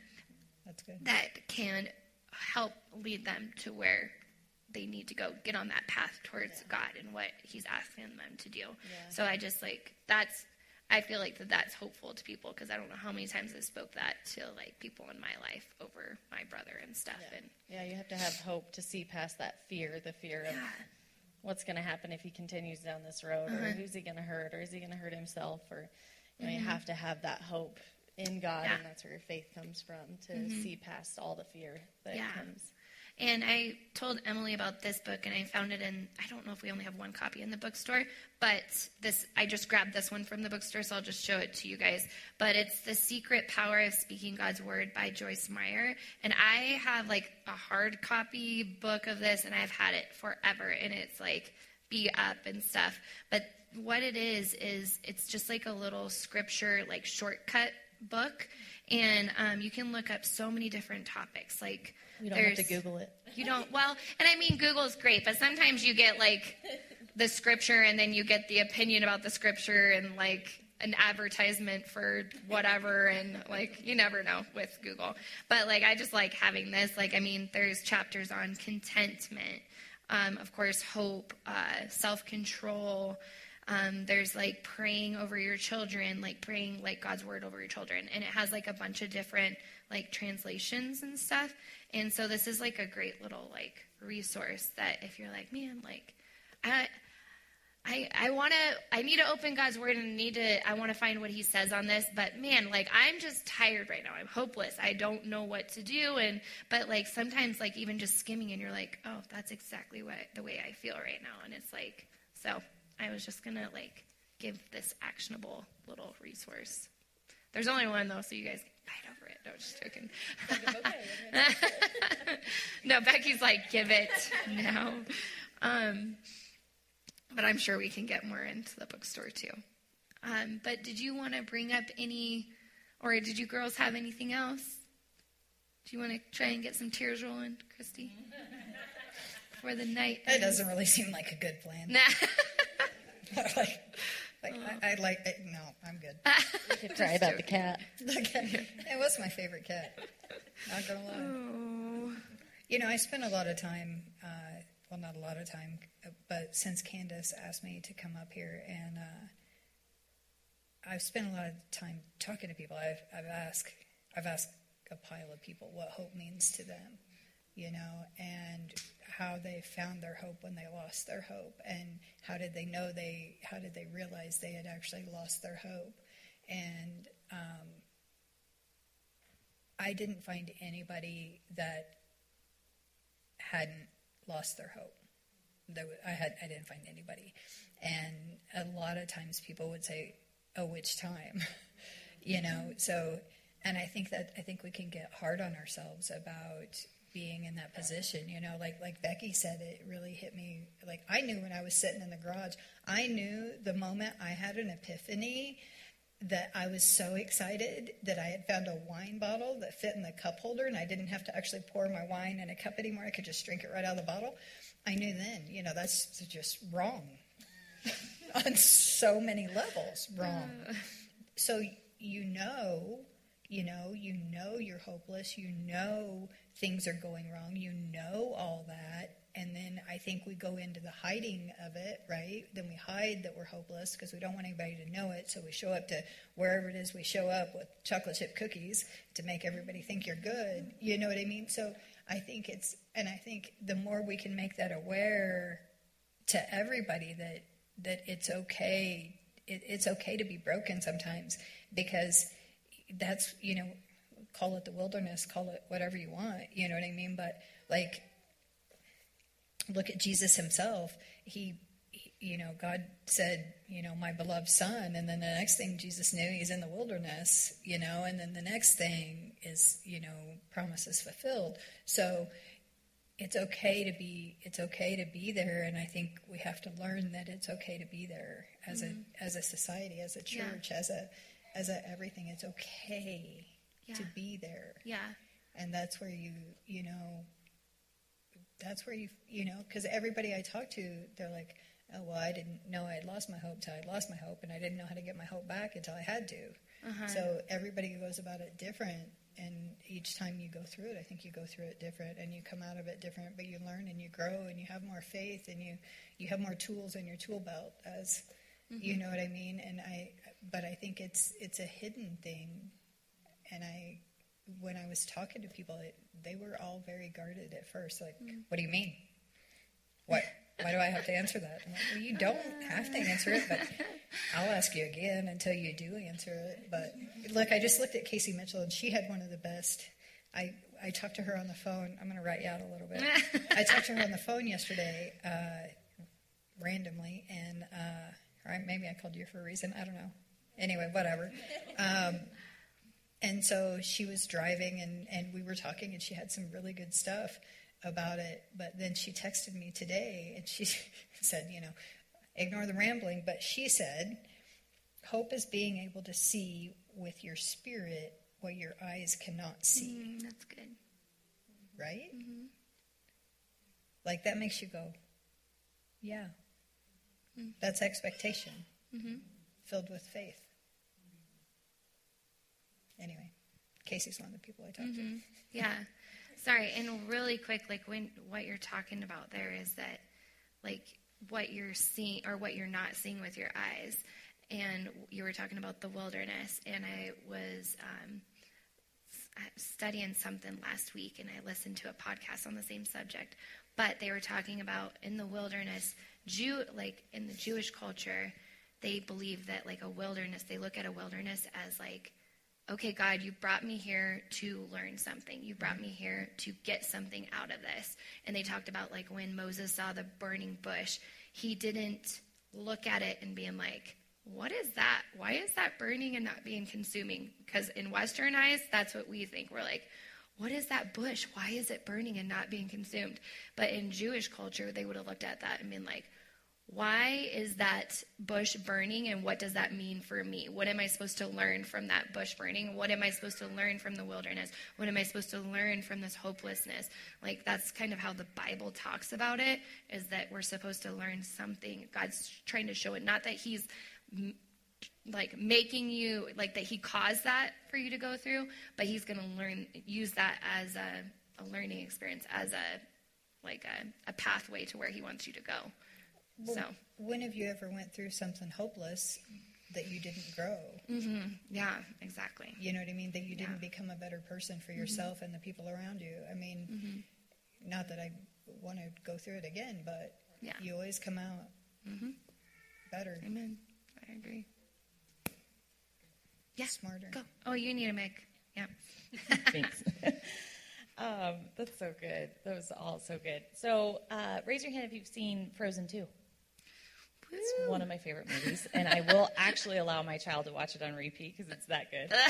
That's good. that can help lead them to where they need to go get on that path towards God and what He's asking them to do. So I just like that's I feel like that that's hopeful to people because I don't know how many times I spoke that to like people in my life over my brother and stuff and Yeah, you have to have hope to see past that fear, the fear of what's going to happen if he continues down this road, or Uh-huh. who's he going to hurt, or is he going to hurt himself, or you know, you have to have that hope in God, Mm-hmm. Yeah. Mm-hmm. and that's where your faith comes from to see past all the fear that Yeah. comes. And I told Emily about this book, and I found it in. I don't know if we only have one copy in the bookstore, but this I just grabbed this one from the bookstore, so I'll just show it to you guys. But it's "The Secret Power of Speaking God's Word" by Joyce Meyer, and I have like a hard copy book of this, and I've had it forever, and it's like beat up and stuff. But what it is is it's just like a little scripture like shortcut book, and um, you can look up so many different topics like. You don't have to Google it. You don't. Well, and I mean, Google's great, but sometimes you get like the scripture, and then you get the opinion about the scripture, and like an advertisement for whatever, and like you never know with Google. But like, I just like having this. Like, I mean, there's chapters on contentment, um, of course, hope, uh, self control. Um, there's like praying over your children, like praying like God's word over your children, and it has like a bunch of different like translations and stuff. And so this is like a great little like resource that if you're like, man, like I I, I want to, I need to open God's word and need to, I want to find what he says on this. But man, like, I'm just tired right now. I'm hopeless. I don't know what to do. And, but like, sometimes, like, even just skimming and you're like, oh, that's exactly what, the way I feel right now. And it's like, so I was just going to, like, give this actionable little resource. There's only one, though, so you guys fight over. No, just joking. no, Becky's like, give it now. Um, but I'm sure we can get more into the bookstore too. Um, but did you want to bring up any, or did you girls have anything else? Do you want to try and get some tears rolling, Christy? For the night. That doesn't really seem like a good plan. Nah. like, like I, I like. I, no, I'm good. You could cry about the cat. Okay. It was my favorite cat. Not gonna lie. oh. You know, I spent a lot of time. Uh, well, not a lot of time, but since Candace asked me to come up here, and uh, I've spent a lot of time talking to people. I've, I've asked, I've asked a pile of people what hope means to them, you know, and how they found their hope when they lost their hope, and how did they know they, how did they realize they had actually lost their hope, and um, I didn't find anybody that hadn't lost their hope. I had I didn't find anybody, and a lot of times people would say, "Oh, which time?" you know. So, and I think that I think we can get hard on ourselves about being in that position. You know, like like Becky said, it really hit me. Like I knew when I was sitting in the garage, I knew the moment I had an epiphany that I was so excited that I had found a wine bottle that fit in the cup holder and I didn't have to actually pour my wine in a cup anymore. I could just drink it right out of the bottle. I knew then, you know, that's just wrong on so many levels wrong. Uh. So you know, you know, you know you're hopeless. You know things are going wrong. You know all that and then I think we go into the hiding of it, right? Then we hide that we're hopeless because we don't want anybody to know it. So we show up to wherever it is we show up with chocolate chip cookies to make everybody think you're good. You know what I mean? So I think it's, and I think the more we can make that aware to everybody that that it's okay, it, it's okay to be broken sometimes because that's you know, call it the wilderness, call it whatever you want. You know what I mean? But like look at Jesus himself. He, you know, God said, you know, my beloved son. And then the next thing Jesus knew, he's in the wilderness, you know, and then the next thing is, you know, promises fulfilled. So it's okay to be, it's okay to be there. And I think we have to learn that it's okay to be there as mm-hmm. a, as a society, as a church, yeah. as a, as a everything. It's okay yeah. to be there. Yeah. And that's where you, you know, that's where you, you know, because everybody I talk to, they're like, oh, well, I didn't know I had lost my hope till I lost my hope, and I didn't know how to get my hope back until I had to. Uh-huh. So everybody goes about it different, and each time you go through it, I think you go through it different, and you come out of it different, but you learn and you grow, and you have more faith, and you you have more tools in your tool belt, as mm-hmm. you know what I mean. And I, but I think it's it's a hidden thing, and I when I was talking to people, it, they were all very guarded at first. Like, mm. what do you mean? What? Why do I have to answer that? Like, well, you don't have to answer it, but I'll ask you again until you do answer it. But look, I just looked at Casey Mitchell, and she had one of the best. I I talked to her on the phone. I'm going to write you out a little bit. I talked to her on the phone yesterday, uh, randomly, and uh, or maybe I called you for a reason. I don't know. Anyway, whatever. Um, and so she was driving and, and we were talking and she had some really good stuff about it. But then she texted me today and she said, you know, ignore the rambling. But she said, hope is being able to see with your spirit what your eyes cannot see. Mm, that's good. Right? Mm-hmm. Like that makes you go, yeah. Mm-hmm. That's expectation mm-hmm. filled with faith anyway, Casey's one of the people I talked mm-hmm. to. Yeah. Sorry, and really quick, like when what you're talking about there is that, like what you're seeing or what you're not seeing with your eyes. And you were talking about the wilderness, and I was um, studying something last week, and I listened to a podcast on the same subject. But they were talking about in the wilderness, Jew like in the Jewish culture, they believe that like a wilderness, they look at a wilderness as like okay, God, you brought me here to learn something. You brought me here to get something out of this. And they talked about like when Moses saw the burning bush, he didn't look at it and being like, what is that? Why is that burning and not being consuming? Because in Western eyes, that's what we think. We're like, what is that bush? Why is it burning and not being consumed? But in Jewish culture, they would have looked at that and been like, why is that bush burning and what does that mean for me? What am I supposed to learn from that bush burning? What am I supposed to learn from the wilderness? What am I supposed to learn from this hopelessness? Like that's kind of how the Bible talks about it is that we're supposed to learn something. God's trying to show it not that he's like making you like that he caused that for you to go through, but he's going to learn use that as a, a learning experience as a like a, a pathway to where he wants you to go. Well, so, when have you ever went through something hopeless that you didn't grow? Mm-hmm. Yeah, exactly. You know what I mean? That you didn't yeah. become a better person for yourself mm-hmm. and the people around you. I mean, mm-hmm. not that I want to go through it again, but yeah. you always come out mm-hmm. better. Amen. I agree. Yeah. Smarter. Go. Oh, you need a mic. Yeah. Thanks. Um, that's so good. That was all so good. So, uh, raise your hand if you've seen Frozen 2. It's one of my favorite movies, and I will actually allow my child to watch it on repeat because it's that good.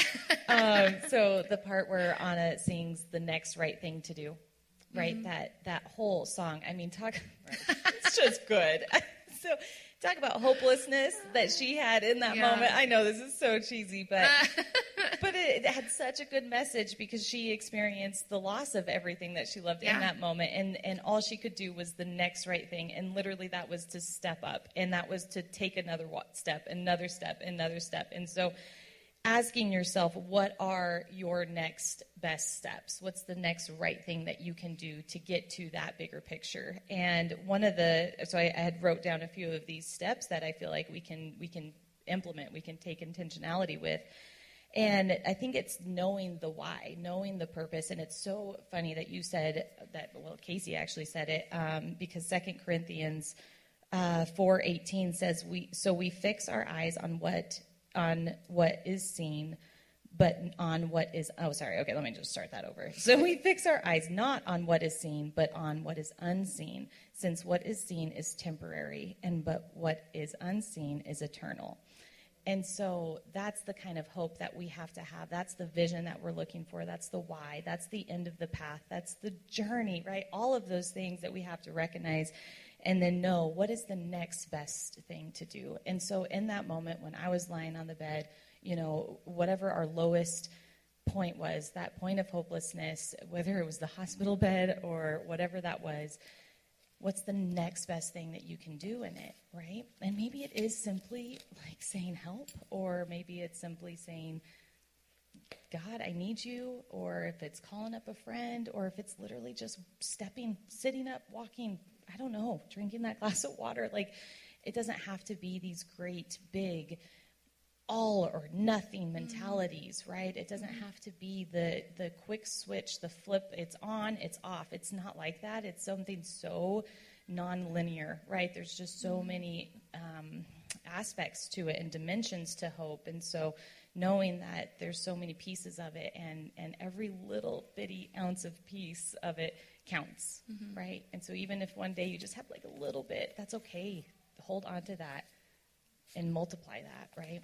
Um, so the part where Anna sings "The Next Right Thing to Do," right? Mm-hmm. That that whole song. I mean, talk. Right, it's just good. so talk about hopelessness that she had in that yeah. moment. I know this is so cheesy, but but it, it, had such a good message because she experienced the loss of everything that she loved yeah. in that moment, and and all she could do was the next right thing, and literally that was to step up, and that was to take another step, another step, another step, and so asking yourself what are your next best steps? What's the next right thing that you can do to get to that bigger picture? And one of the so I, I, had wrote down a few of these steps that i feel like we can we can implement we can take intentionality with. And i think it's knowing the why knowing the purpose. And it's so funny that you said that well casey actually said it um, because second corinthians uh, 4.18 says we so we fix our eyes on what on what is seen, but on what is. Oh, sorry. Okay, let me just start that over. So we fix our eyes not on what is seen, but on what is unseen, since what is seen is temporary, and but what is unseen is eternal. And so that's the kind of hope that we have to have. That's the vision that we're looking for. That's the why. That's the end of the path. That's the journey, right? All of those things that we have to recognize and then know what is the next best thing to do. And so, in that moment, when I was lying on the bed, you know, whatever our lowest point was, that point of hopelessness, whether it was the hospital bed or whatever that was, what's the next best thing that you can do in it, right? And maybe it is simply like saying help, or maybe it's simply saying, God, I need you, or if it's calling up a friend, or if it's literally just stepping, sitting up, walking, I don't know, drinking that glass of water. Like, it doesn't have to be these great, big, all or nothing mm-hmm. mentalities, right? It doesn't have to be the the quick switch, the flip. It's on, it's off. It's not like that. It's something so non-linear, right? There's just so mm-hmm. many um, aspects to it and dimensions to hope, and so knowing that there's so many pieces of it, and and every little bitty ounce of piece of it counts, mm-hmm. right? And so even if one day you just have like a little bit, that's okay. Hold on to that and multiply that, right?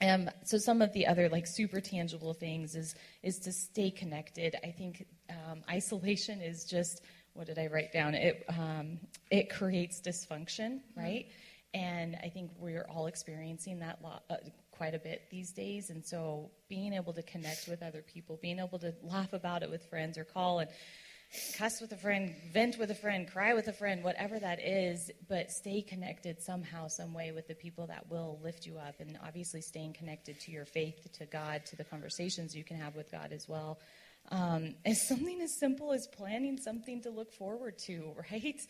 Um, so some of the other like super tangible things is is to stay connected. I think um, isolation is just what did I write down? It um, it creates dysfunction, mm-hmm. right? Mm-hmm. And I think we're all experiencing that lo- uh, quite a bit these days. And so being able to connect with other people, being able to laugh about it with friends or call and cuss with a friend, vent with a friend, cry with a friend, whatever that is, but stay connected somehow, some way with the people that will lift you up. And obviously, staying connected to your faith, to God, to the conversations you can have with God as well. Um, something as simple as planning something to look forward to, right?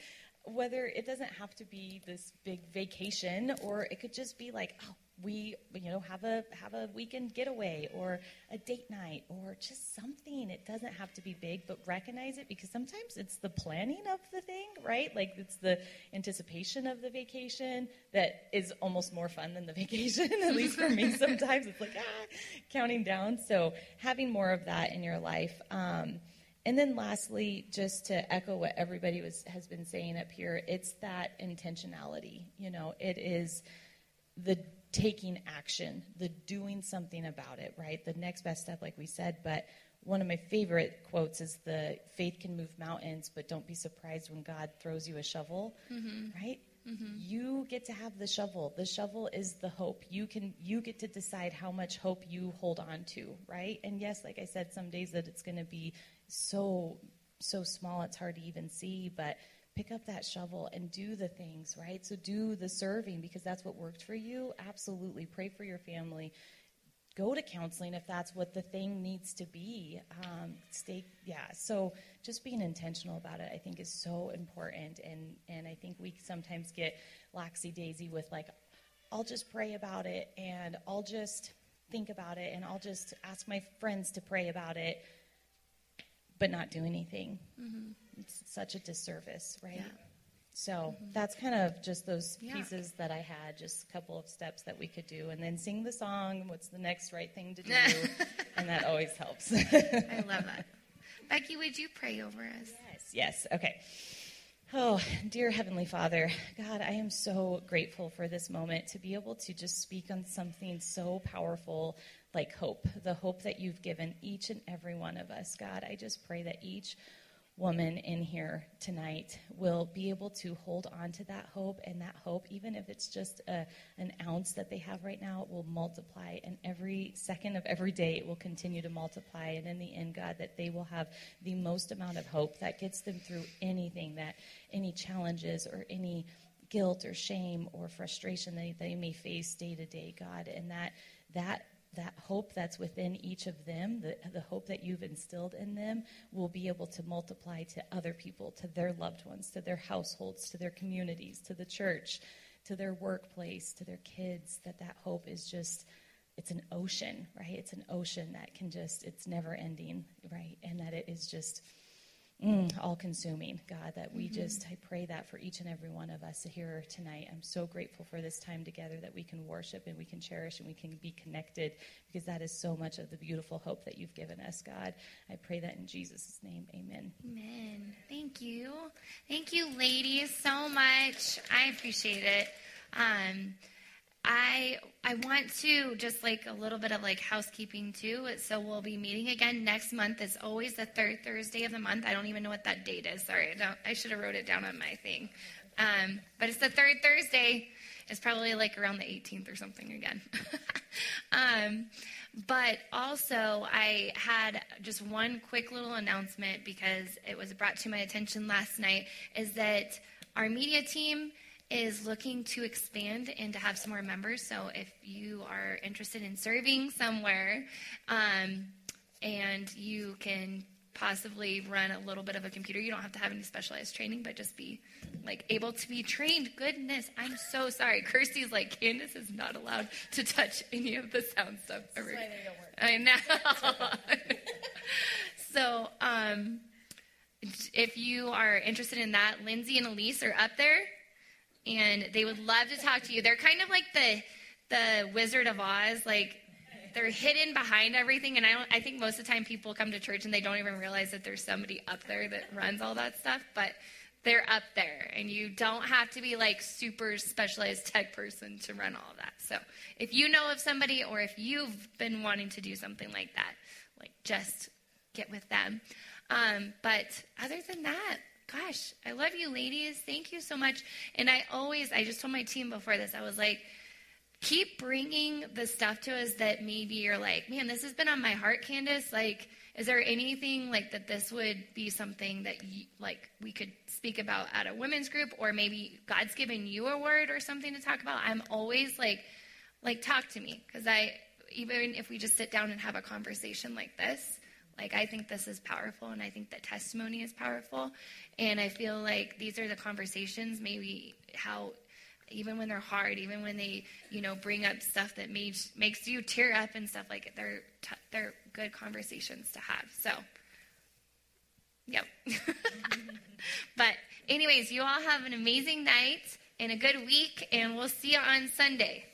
whether it doesn't have to be this big vacation or it could just be like, oh, we you know have a have a weekend getaway or a date night or just something. It doesn't have to be big but recognize it because sometimes it's the planning of the thing right? Like it's the anticipation of the vacation that is almost more fun than the vacation at least for me sometimes. It's like ah counting down. So having more of that in your life. Um, and then lastly, just to echo what everybody was, has been saying up here, it's that intentionality. You know, it is the taking action, the doing something about it, right? The next best step, like we said. But one of my favorite quotes is the faith can move mountains, but don't be surprised when God throws you a shovel, mm-hmm. right? Mm-hmm. You get to have the shovel. The shovel is the hope. You can you get to decide how much hope you hold on to, right? And yes, like I said, some days that it's going to be so so small it's hard to even see, but pick up that shovel and do the things, right? So do the serving because that's what worked for you. Absolutely. Pray for your family. Go to counseling if that's what the thing needs to be. Um, stay, yeah. So just being intentional about it, I think, is so important. And and I think we sometimes get laxy daisy with like, I'll just pray about it, and I'll just think about it, and I'll just ask my friends to pray about it, but not do anything. Mm-hmm it's such a disservice, right? Yeah. So mm-hmm. that's kind of just those yeah. pieces that I had, just a couple of steps that we could do, and then sing the song. What's the next right thing to do? and that always helps. I love that. Becky, would you pray over us? Yes, yes. Okay. Oh, dear Heavenly Father, God, I am so grateful for this moment to be able to just speak on something so powerful like hope, the hope that you've given each and every one of us. God, I just pray that each woman in here tonight will be able to hold on to that hope and that hope even if it's just a, an ounce that they have right now it will multiply and every second of every day it will continue to multiply and in the end god that they will have the most amount of hope that gets them through anything that any challenges or any guilt or shame or frustration that they may face day to day god and that that that hope that's within each of them, the, the hope that you've instilled in them, will be able to multiply to other people, to their loved ones, to their households, to their communities, to the church, to their workplace, to their kids. That that hope is just, it's an ocean, right? It's an ocean that can just, it's never ending, right? And that it is just mm, all consuming, God, that we mm-hmm. just, I pray that for each and every one of us here tonight. I'm so grateful for this time together that we can worship and we can cherish and we can be connected because that is so much of the beautiful hope that you've given us, God. I pray that in Jesus' name. Amen. Amen. Thank you. Thank you, ladies, so much. I appreciate it. Um, I I want to just like a little bit of like housekeeping too. So we'll be meeting again next month. It's always the third Thursday of the month. I don't even know what that date is. Sorry, I don't. I should have wrote it down on my thing. Um, but it's the third Thursday. It's probably like around the 18th or something again. um, but also, I had just one quick little announcement because it was brought to my attention last night. Is that our media team is looking to expand and to have some more members. So if you are interested in serving somewhere um, and you can possibly run a little bit of a computer, you don't have to have any specialized training, but just be like able to be trained. Goodness, I'm so sorry. Kirsty's like, Candace is not allowed to touch any of the sound stuff. Ever. I know. so, um, if you are interested in that, Lindsay and Elise are up there and they would love to talk to you. They're kind of like the the Wizard of Oz, like they're hidden behind everything. And I don't. I think most of the time people come to church and they don't even realize that there's somebody up there that runs all that stuff, but. They're up there, and you don't have to be like super specialized tech person to run all that. So, if you know of somebody, or if you've been wanting to do something like that, like just get with them. Um, but other than that, gosh, I love you, ladies. Thank you so much. And I always, I just told my team before this, I was like, keep bringing the stuff to us that maybe you're like, man, this has been on my heart, Candace. Like, is there anything like that this would be something that you, like we could speak about at a women's group or maybe God's given you a word or something to talk about? I'm always like, like talk to me because I even if we just sit down and have a conversation like this, Like, I think this is powerful, and I think that testimony is powerful. And I feel like these are the conversations, maybe how, even when they're hard, even when they, you know, bring up stuff that makes, makes you tear up and stuff like they're, t- they're good conversations to have. So, yep. but, anyways, you all have an amazing night and a good week, and we'll see you on Sunday.